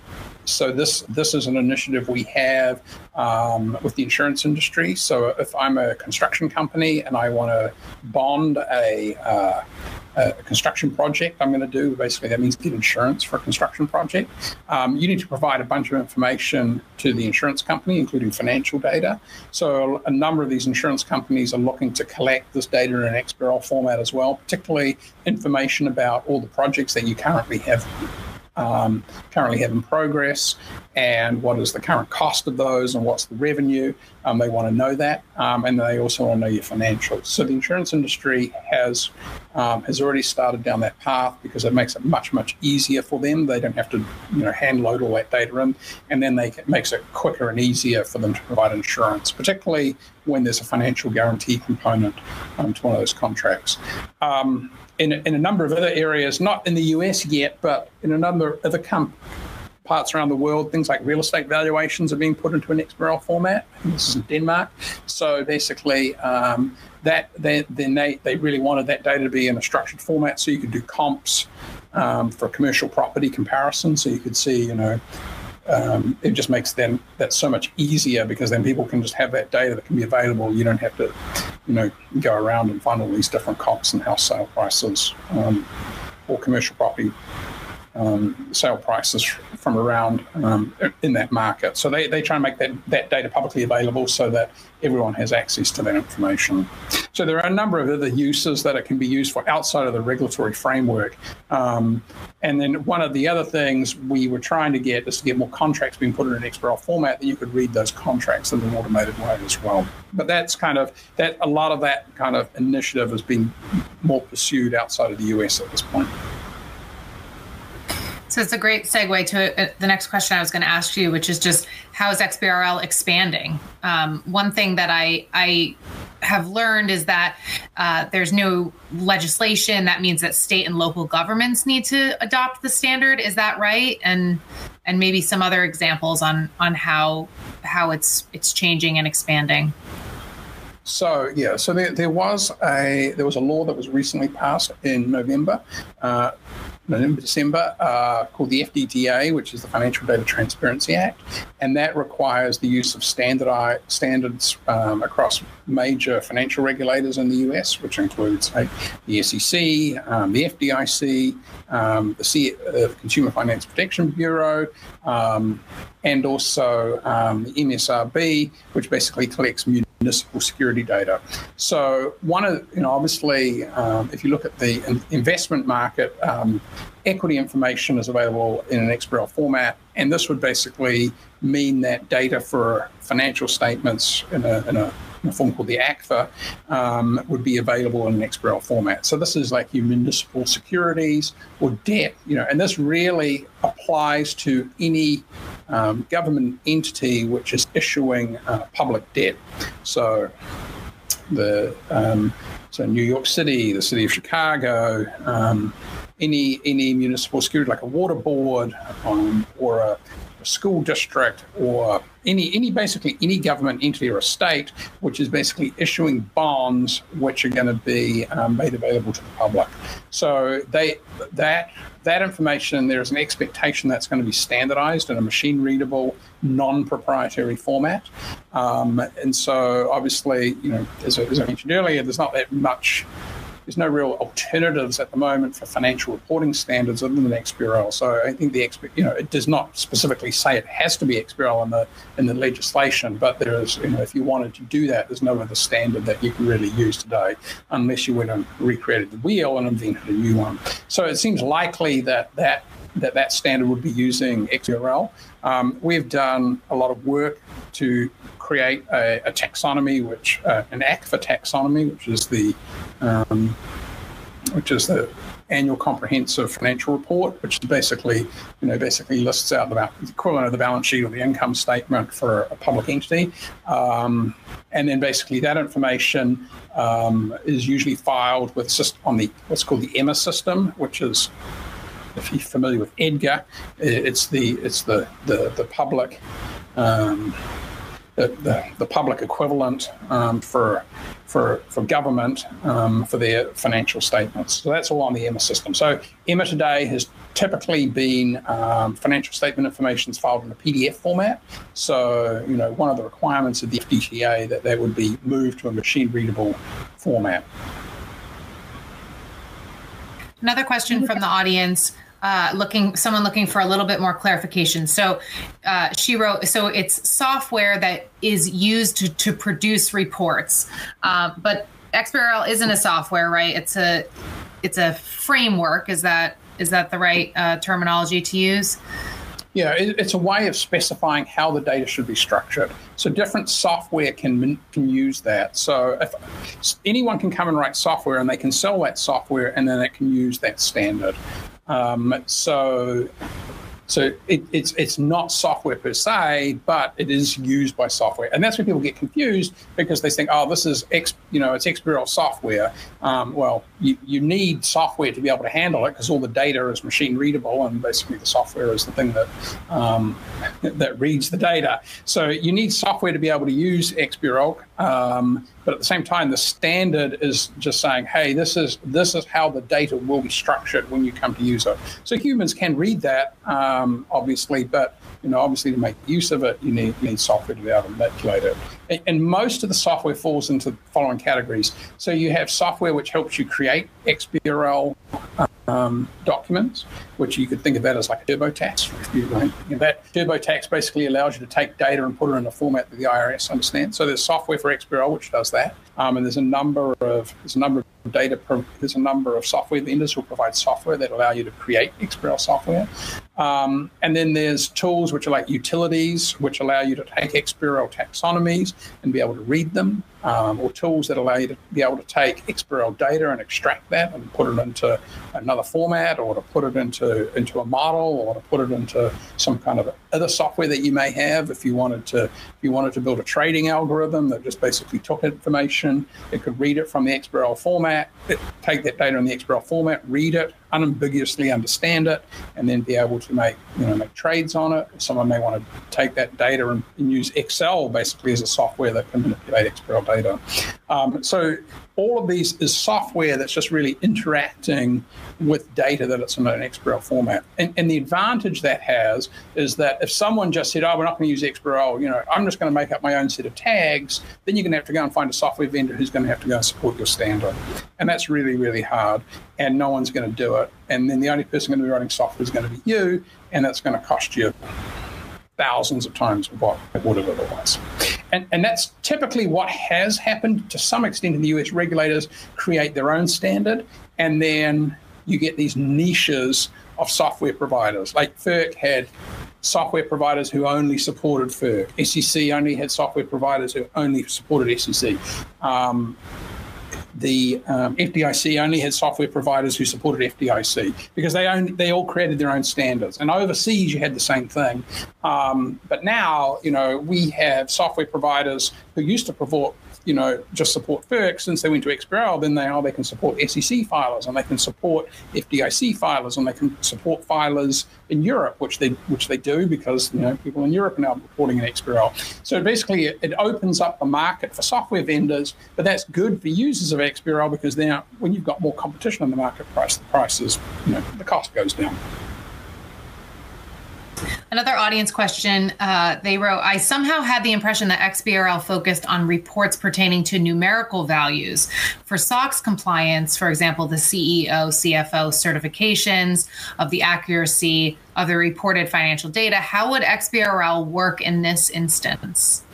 so this this is an initiative we have um, with the insurance industry. So if I'm a construction company and I want to bond a, uh, a construction project, I'm going to do basically that means get insurance for a construction project. Um, you need to provide a bunch of information to the insurance company, including financial data. So a number of these insurance companies are looking to collect this data in an XBRL format as well, particularly information about all the projects that you currently have um, currently have in progress and what is the current cost of those and what's the revenue. Um, they want to know that, um, and they also want to know your financials. So the insurance industry has um, has already started down that path because it makes it much much easier for them. They don't have to you know hand load all that data in, and then they it makes it quicker and easier for them to provide insurance, particularly when there's a financial guarantee component um, to one of those contracts. In, in a number of other areas, not in the US yet, but in a number of other com- parts around the world, things like real estate valuations are being put into an XBRL format. This is in Denmark. So basically, um, that they, then they, they really wanted that data to be in a structured format so you could do comps um, for commercial property comparison. So you could see, you know, um, it just makes them that so much easier because then people can just have that data that can be available. You don't have to, you know, go around and find all these different comps and house sale prices um, commercial property um, sale prices from around um, in that market. So they, they try and make that, that data publicly available so that everyone has access to that information. So there are a number of other uses that it can be used for outside of the regulatory framework. Um, and then one of the other things we were trying to get is to get more contracts being put in an XBRL format that you could read those contracts in an automated way as well. But that's kind of that a lot of that kind of initiative has been more pursued outside of the US at this point. So it's a great segue to uh, the next question I was going to ask you, which is just how is XBRL expanding? Um, one thing that I I have learned is that uh, there's no legislation. That means that state and local governments need to adopt the standard. Is that right? And and maybe some other examples on on how how it's it's changing and expanding. So yeah, so there, there was a there was a law that was recently passed in November. Uh, November, December, uh, called the FDTA, which is the Financial Data Transparency Act, and that requires the use of standardized standards um, across major financial regulators in the US, which includes like, the SEC, um, the FDIC, um, the C- uh, Consumer Finance Protection Bureau, um, and also um, the MSRB, which basically collects municipal security data. So one of, you know, obviously, um, if you look at the investment market, um, equity information is available in an XBRL format, and this would basically mean that data for financial statements in a, in a a form called the ACFR, um, would be available in an XBRL format. So this is like your municipal securities or debt, you know, and this really applies to any um, government entity which is issuing uh, public debt. So the um, so New York City, the city of Chicago, um, any any municipal security like a water board um, or a a school district or any any basically any government entity or a state which is basically issuing bonds which are going to be um, made available to the public. So they that that information there is an expectation that's going to be standardized in a machine readable non-proprietary format um, and so obviously you know as, as i mentioned earlier there's not that much there's no real alternatives at the moment for financial reporting standards other than XBRL. So I think the you know it does not specifically say it has to be XBRL in the in the legislation, but there is you know if you wanted to do that, there's no other standard that you can really use today unless you went and recreated the wheel and invented a new one. So it seems likely that that that that standard would be using XBRL. Um, we've done a lot of work to create a, a taxonomy, which uh, an ACFR taxonomy, which is the um, which is the annual comprehensive financial report, which basically, you know, basically lists out the, equivalent of the balance sheet or the income statement for a public entity, um, and then basically that information um, is usually filed with on the what's called the EMMA system, which is if you're familiar with Edgar, it's the it's the the, the public um, the, the, the public equivalent um, for, for, for government um, for their financial statements. So that's all on the EMMA system. So EMMA today has typically been um, financial statement information is filed in a PDF format. So, you know, one of the requirements of the FDTA that they would be moved to a machine readable format. Another question from the audience uh, looking someone looking for a little bit more clarification. So uh, she wrote, so it's software that is used to, to produce reports, uh, but XBRL isn't a software, right? It's a it's a framework. Is that is that the right uh, terminology to use? Yeah, it's a way of specifying how the data should be structured. So different software can can use that. So if anyone can come and write software, and they can sell that software, and then it can use that standard. Um, so so it, it's it's not software per se, but it is used by software, and that's where people get confused because they think, oh, this is X, you know, it's XBRL software. Um, well, you, you need software to be able to handle it because all the data is machine readable, and basically the software is the thing that um, that reads the data. So you need software to be able to use XBRL. Um, but at the same time, the standard is just saying, hey, this is this is how the data will be structured when you come to use it. So humans can read that, um, obviously, but you know, obviously to make use of it, you need, you need software to be able to manipulate it. And, and most of the software falls into the following categories. So you have software which helps you create XBRL um, documents, which you could think of that as like a TurboTax. That TurboTax basically allows you to take data and put it in a format that the IRS understands. So there's software for XBRL which does that, um, and there's a number of there's a number of data. There's a number of software vendors who provide software that allow you to create XBRL software. Um, and then there's tools which are like utilities, which allow you to take XBRL taxonomies and be able to read them, um, or tools that allow you to be able to take XBRL data and extract that and put it into another format, or to put it into into a model, or to put it into some kind of other software that you may have. If you wanted to, if you wanted to build a trading algorithm that just basically took information, it could read it from the XBRL format, take that data in the XBRL format, read it, unambiguously understand it, and then be able to make you know make trades on it. Someone may want to take that data and, and use Excel basically as a software that can manipulate XBRL Um, so all of these is software that's just really interacting with data that it's in an XBRL format. And, and the advantage that has is that if someone just said, "Oh, we're not going to use XBRL," you know, I'm just going to make up my own set of tags, then you're going to have to go and find a software vendor who's going to have to go and support your standard, and that's really really hard. And no one's going to do it. And then the only person going to be writing software is going to be you, and that's going to cost you thousands of times what it would have otherwise. And, and that's typically what has happened to some extent in the US. Regulators create their own standard, and then you get these niches of software providers. Like FERC had software providers who only supported FERC. SEC only had software providers who only supported SEC. Um, the um, FDIC only had software providers who supported FDIC because they they all created their own standards. And overseas, you had the same thing. Um, but now, you know, we have software providers who used to provide you know, just support FERC since they went to XBRL, then they are they can support SEC filers and they can support FDIC filers and they can support filers in Europe, which they which they do because you know people in Europe are now reporting in XBRL. So basically, it, it opens up the market for software vendors, but that's good for users of XBRL because now when you've got more competition in the market price, the prices, you know, the cost goes down. Another audience question uh, they wrote I somehow had the impression that XBRL focused on reports pertaining to numerical values. For SOX compliance, for example, the CEO, CFO certifications of the accuracy of the reported financial data, how would XBRL work in this instance?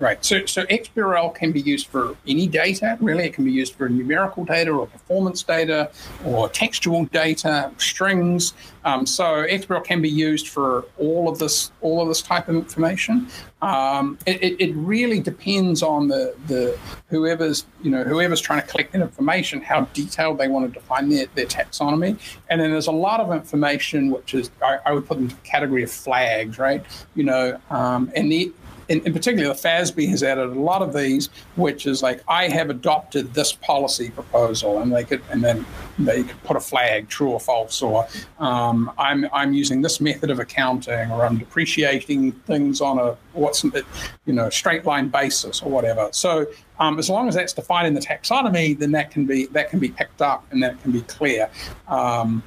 Right. So, so XBRL can be used for any data. Really, it can be used for numerical data or performance data or textual data, strings. Um, so XBRL can be used for all of this, all of this type of information. Um, it, it, really depends on the, the whoever's you know whoever's trying to collect that information, how detailed they want to define their, their taxonomy. And then there's a lot of information which is I, I would put into the category of flags, right? You know, um, and the in, in particular, the FASB has added a lot of these, which is like, I have adopted this policy proposal, and they could, and then they could put a flag, true or false, or um, I'm I'm using this method of accounting, or I'm depreciating things on a what's you know straight line basis or whatever. So um, as long as that's defined in the taxonomy, then that can be that can be picked up and that can be clear. Um,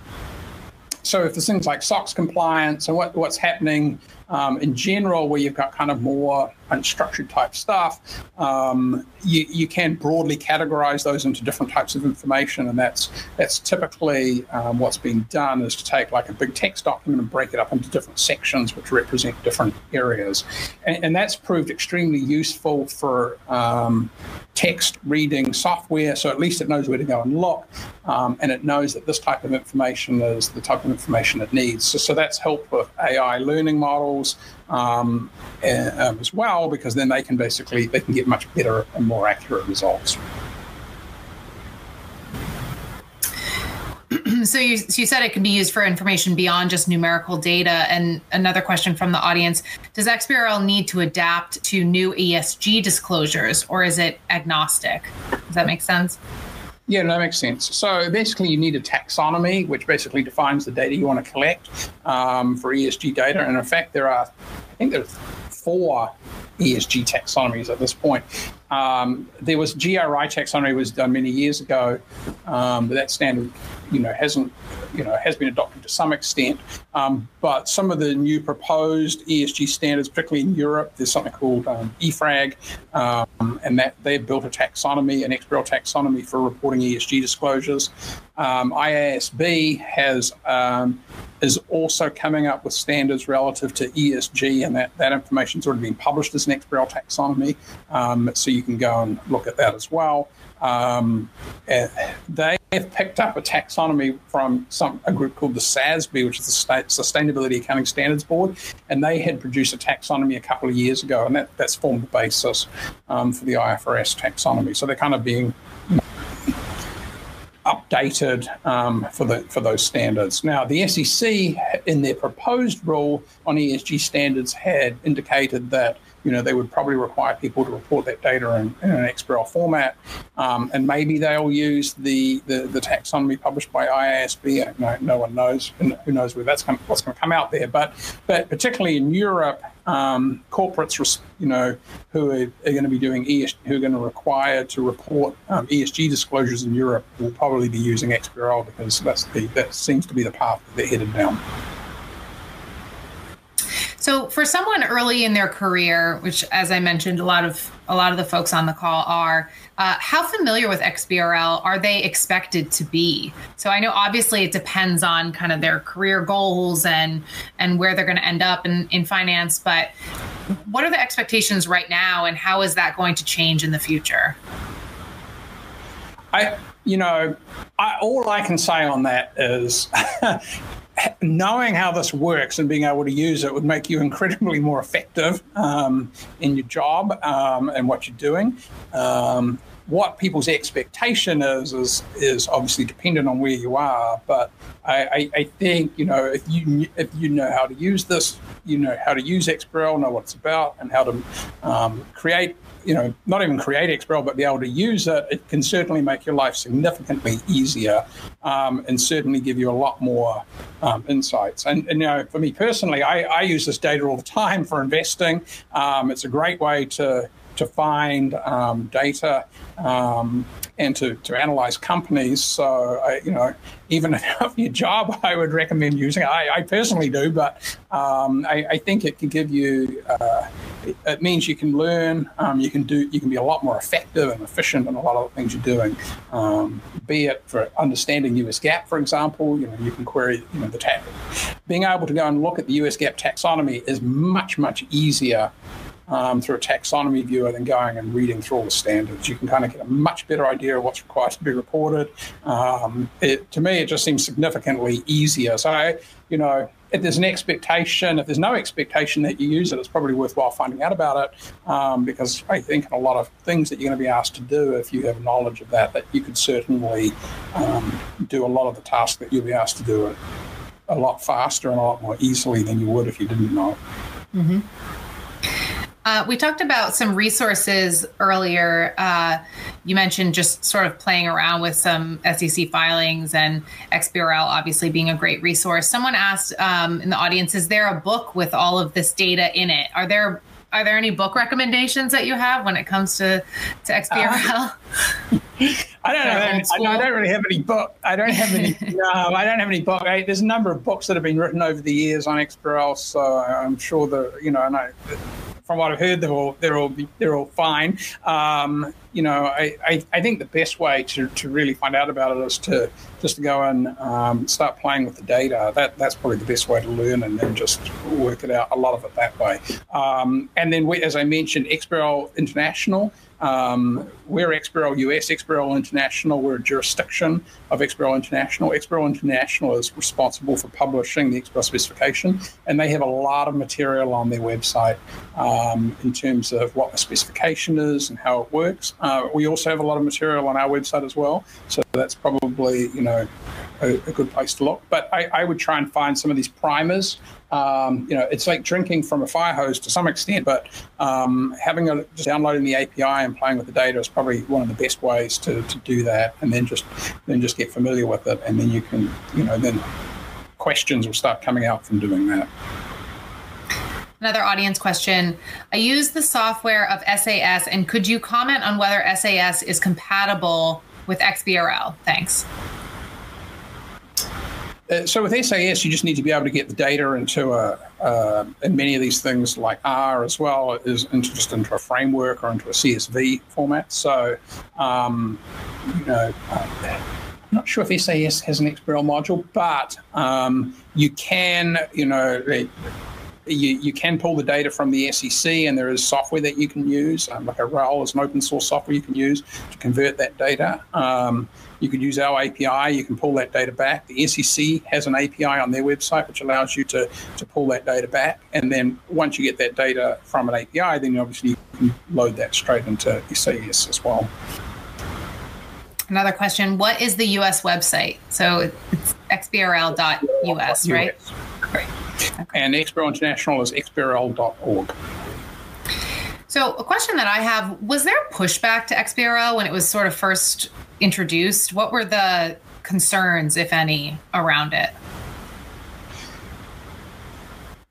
so if there's things like SOX compliance and what, what's happening um, in general, where you've got kind of more unstructured type stuff, um, you, you can broadly categorize those into different types of information, and that's that's typically um, what's been done is to take like a big text document and break it up into different sections which represent different areas, and, and that's proved extremely useful for um, text reading software. So at least it knows where to go and look, um, and it knows that this type of information is the type of information it needs. So, so that's helped with AI learning models um, and, um, as well, because then they can basically they can get much better and more accurate results. so you, you said it can be used for information beyond just numerical data. And another question from the audience: Does XBRL need to adapt to new ESG disclosures, or is it agnostic? Does that make sense? Yeah, that makes sense. So basically, you need a taxonomy, which basically defines the data you want to collect um, for ESG data. And in fact, there are, think there's four ESG taxonomies at this point. Um, there was GRI taxonomy was done many years ago, um, but that standard, you know, hasn't, you know, has been adopted to some extent. Um, but some of the new proposed ESG standards, particularly in Europe, there's something called um, EFRAG, um, and that they've built a taxonomy, an XBRL taxonomy for reporting ESG disclosures. Um, IASB has is also coming up with standards relative to ESG, and that, that information's already been published as an XBRL taxonomy. Um, so you can go and look at that as well. Um, eh, they have picked up a taxonomy from some a group called the SASB, which is the State Sustainability Accounting Standards Board, and they had produced a taxonomy a couple of years ago, and that, that's formed the basis um, for the IFRS taxonomy. So they're kind of being updated um, for the for those standards. Now, the SEC, in their proposed rule on ESG standards, had indicated that you know they would probably require people to report that data in, in an XBRL format, um, and maybe they'll use the, the, the taxonomy published by IASB. No, no one knows. Who knows where that's going, what's going to come out there? But but particularly in Europe, um, corporates, you know, who are, are, going to be doing ESG, who are going to require to report um, ESG disclosures in Europe, will probably be using XBRL because that's the that seems to be the path that they're headed down. So for someone early in their career, which as I mentioned, a lot of a lot of the folks on the call are, uh, how familiar with XBRL are they expected to be? So I know obviously it depends on kind of their career goals and and where they're going to end up in, in finance, but what are the expectations right now and how is that going to change in the future? I you know, I, all I can say on that is knowing how this works and being able to use it would make you incredibly more effective um, in your job um, and what you're doing. Um, what people's expectation is is is obviously dependent on where you are. But I, I, I, think you know if you if you know how to use this, you know how to use XBRL, know what it's about, and how to um, create you know, not even create XBRL, but be able to use it, it can certainly make your life significantly easier um, and certainly give you a lot more um, insights. And, and, you know, for me personally, I, I, use this data all the time for investing. Um, it's a great way to to find um, data um, and to, to analyze companies. So, I, you know, even if your job, I would recommend using it. I, I personally do, but um, I, I, think it can give you, uh, it, it, means you can learn, um, you can do, you can be a lot more effective and efficient in a lot of the things you're doing. Um, be it for understanding US GAAP, for example, you know, you can query, you know, the tax. Being able to go and look at the US GAAP taxonomy is much, much easier um, through a taxonomy viewer than going and reading through all the standards. You can kind of get a much better idea of what's required to be reported. Um, it, to me, it just seems significantly easier. So, you know, if there's an expectation, if there's no expectation that you use it, it's probably worthwhile finding out about it um, because I think in a lot of things that you're going to be asked to do, if you have knowledge of that, that you could certainly um, do a lot of the tasks that you'll be asked to do it a lot faster and a lot more easily than you would if you didn't know. Mm-hmm. Uh, we talked about some resources earlier. Uh, you mentioned just sort of playing around with some SEC filings and XBRL obviously being a great resource. Someone asked um, in the audience, is there a book with all of this data in it? Are there are there any book recommendations that you have when it comes to to XBRL? Uh, I don't have any, I, I, don't really have any book. I don't have any. no, I don't have any book. I, there's a number of books that have been written over the years on XBRL, so I'm sure that you know, and I from what I've heard, they're all they're all they're all fine. Um, you know, I, I, I, think the best way to, to really find out about it is to just to go and um, start playing with the data. That that's probably the best way to learn, and then just work it out. A lot of it that way. Um, and then, we, as I mentioned, XBRL International um, we're XBRL US, XBRL International. We're a jurisdiction of XBRL International. XBRL International is responsible for publishing the XBRL specification, and they have a lot of material on their website um, in terms of what the specification is and how it works. Uh, we also have a lot of material on our website as well, so that's probably you know a, a good place to look. But I, I would try and find some of these primers um, you know, it's like drinking from a fire hose to some extent, but um, having a just downloading the API and playing with the data is probably one of the best ways to, to do that. And then just then just get familiar with it, and then you can, you know, then questions will start coming out from doing that. Another audience question. I use the software of SAS, and could you comment on whether SAS is compatible with XBRL? Thanks. Uh, so with SAS, you just need to be able to get the data into a, uh, and many of these things like R as well is into, just into a framework or into a CSV format. So, um, you know, uh, I'm not sure if SAS has an XBRL module, but um, you can, you know, you, you can pull the data from the SEC, and there is software that you can use, um, like Arelle is an open source software you can use to convert that data. Um, you could use our API, you can pull that data back. The SEC has an API on their website which allows you to, to pull that data back. And then once you get that data from an API, then obviously you can load that straight into SAS as well. Another question What is the US website? So it's xbrl.us, right? US. Great. Okay. And XBRL International is xbrl.org. So, a question that I have was there pushback to XBRL when it was sort of first introduced? What were the concerns, if any, around it?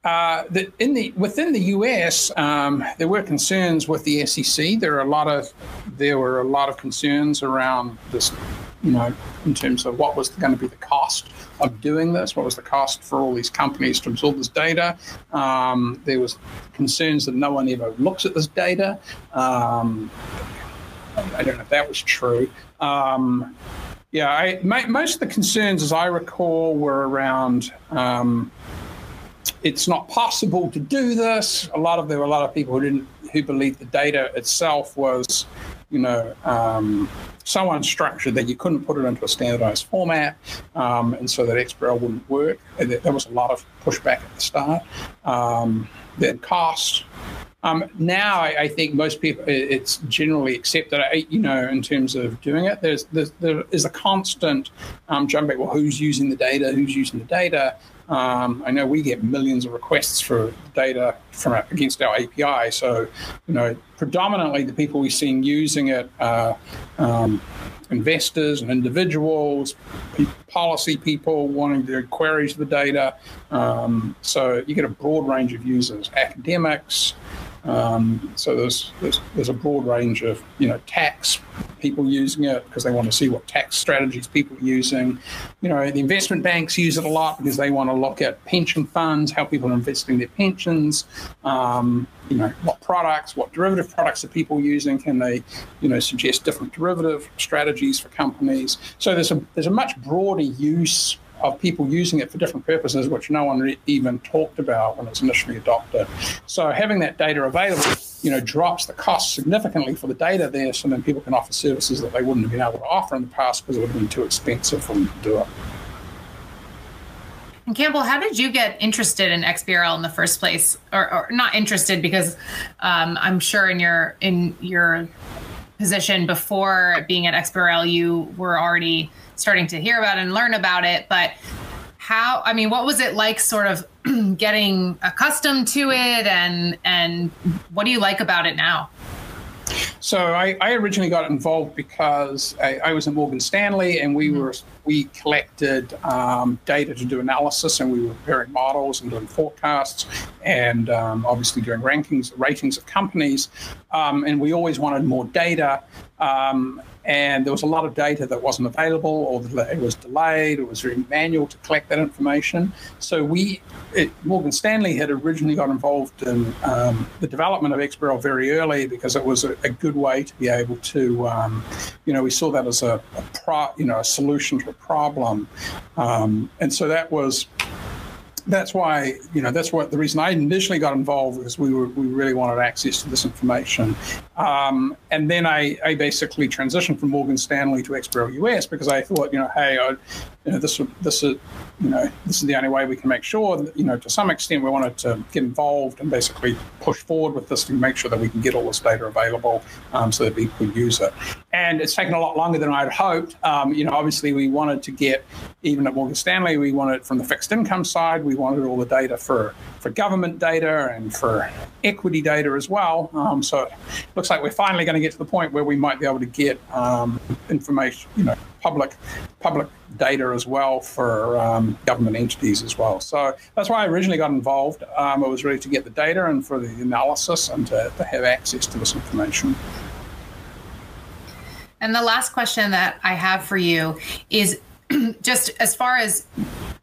Uh, the, in the within the U.S., um, there were concerns with the SEC. There are a lot of there were a lot of concerns around this, you know, in terms of what was going to be the cost of doing this. What was the cost for all these companies to absorb this data? Um, there was concerns that no one ever looks at this data. Um, I don't know if that was true. Um, yeah, I, my, most of the concerns, as I recall, were around um, it's not possible to do this. A lot of there were a lot of people who didn't who believed the data itself was, you know, um, so unstructured that you couldn't put it into a standardized format, um, and so that XBRL wouldn't work. And there was a lot of pushback at the start. Um, then cost. Um, now, I, I, think most people, it's generally accepted, you know, in terms of doing it. There's, there's there is a constant um, jump back, well, who's using the data, who's using the data. Um, I know we get millions of requests for data from against our API. So, you know, predominantly the people we've seen using it are um, investors and individuals, policy people wanting to queries the data. Um, so you get a broad range of users, academics, um, so there's, there's, there's a broad range of you know tax people using it because they want to see what tax strategies people are using. You know the investment banks use it a lot because they want to look at pension funds, how people are investing their pensions. Um, you know what products, what derivative products are people using? Can they you know suggest different derivative strategies for companies? So there's a there's a much broader use of people using it for different purposes, which no one re- even talked about when it was initially adopted. So having that data available, you know, drops the cost significantly for the data there, so then people can offer services that they wouldn't have been able to offer in the past because it would have been too expensive for them to do it. And Campbell, how did you get interested in XBRL in the first place, or, or not interested? Because um, I'm sure in your in your position before being at XBRL, you were already starting to hear about and learn about it. But how? I mean, what was it like, sort of getting accustomed to it, and and what do you like about it now? So I, I originally got involved because I, I, was at Morgan Stanley, and we mm-hmm. were we collected um, data to do analysis, and we were preparing models and doing forecasts, and um, obviously doing rankings, ratings of companies. Um, and we always wanted more data. Um, and there was a lot of data that wasn't available or it was delayed. Or it was very manual to collect that information. So we, it, Morgan Stanley had originally got involved in um, the development of XBRL very early because it was a, a good way to be able to, um, you know, we saw that as a, a pro, you know, a solution to a problem, um, and so that was that's why you know that's what the reason I initially got involved was we were we really wanted access to this information, um, and then I, I basically transitioned from Morgan Stanley to XBRL US because I thought you know hey I, you know this this is you know this is the only way we can make sure that, you know to some extent we wanted to get involved and basically push forward with this to make sure that we can get all this data available um, so that people could use it, and it's taken a lot longer than I'd hoped. Um, you know obviously we wanted to get even at Morgan Stanley we wanted from the fixed income side. We we wanted all the data for, for government data and for equity data as well. Um, so it looks like we're finally going to get to the point where we might be able to get um, information, you know, public public data as well for um, government entities as well. So that's why I originally got involved. Um, was really to get the data and for the analysis and to, to have access to this information. And the last question that I have for you is just as far as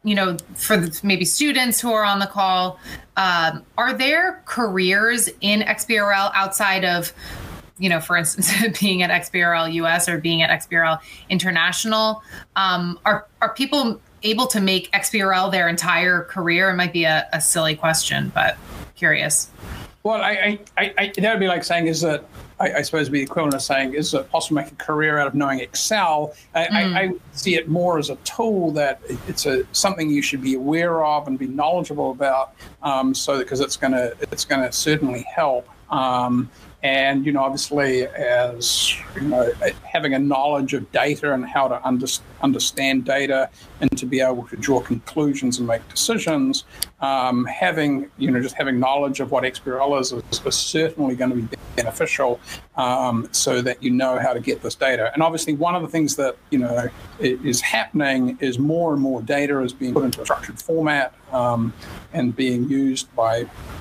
you know for the, maybe students who are on the call um, are there careers in xbrl outside of you know for instance being at xbrl us or being at xbrl international um, are, are people able to make xbrl their entire career? It might be a, a silly question but curious well I, I, I that would be like saying is that I, I, suppose be the equivalent of saying, is it possible to make a career out of knowing Excel? I, mm. I, I see it more as a tool that it's a something you should be aware of and be knowledgeable about, um, so because it's going to it's going to certainly help. Um, and you know obviously as you know having a knowledge of data and how to under, understand data and to be able to draw conclusions and make decisions um, having you know just having knowledge of what xbrl is is, is certainly going to be beneficial um, so that you know how to get this data. And obviously one of the things that you know is happening is more and more data is being put into a structured format um, and being used by,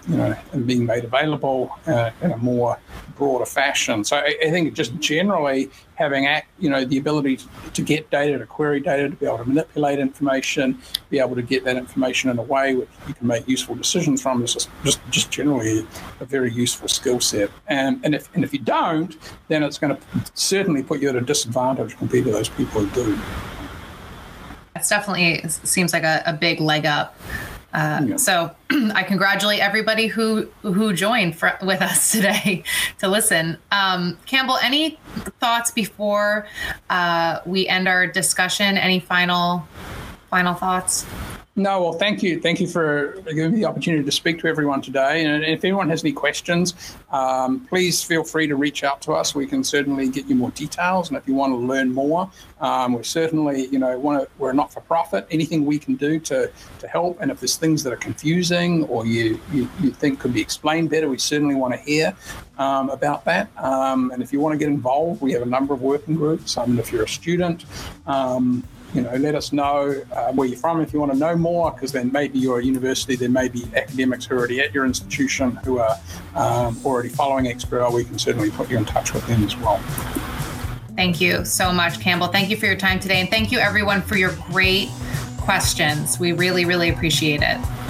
you know, and being made available uh, in a more broader fashion. So I, I, think just generally having, act, you know, the ability to, to, get data, to query data, to be able to manipulate information, be able to get that information in a way which you can make useful decisions from is just just, just generally a very useful skill set. And and if and if you don't, then it's going to certainly put you at a disadvantage compared to those people who do. It's definitely seems like a, a big leg up. Uh, yeah. So I congratulate everybody who who joined for, with us today to listen. Um, Campbell, any thoughts before uh, we end our discussion? Any final final thoughts? No, well, thank you. Thank you for giving me the opportunity to speak to everyone today. And if anyone has any questions, um, please feel free to reach out to us. We can certainly get you more details. And if you want to learn more, um, we're certainly, you know, want to, we're not for profit. Anything we can do to, to help. And if there's things that are confusing or you, you, you think could be explained better, we certainly want to hear um, about that. Um, and if you want to get involved, we have a number of working groups. I mean, if you're a student, um, you know, let us know uh, where you're from if you want to know more, because then maybe you're a university, there may be academics who are already at your institution who are um, already following XBRL. We can certainly put you in touch with them as well. Thank you so much, Campbell. Thank you for your time today. And thank you, everyone, for your great questions. We really, really appreciate it.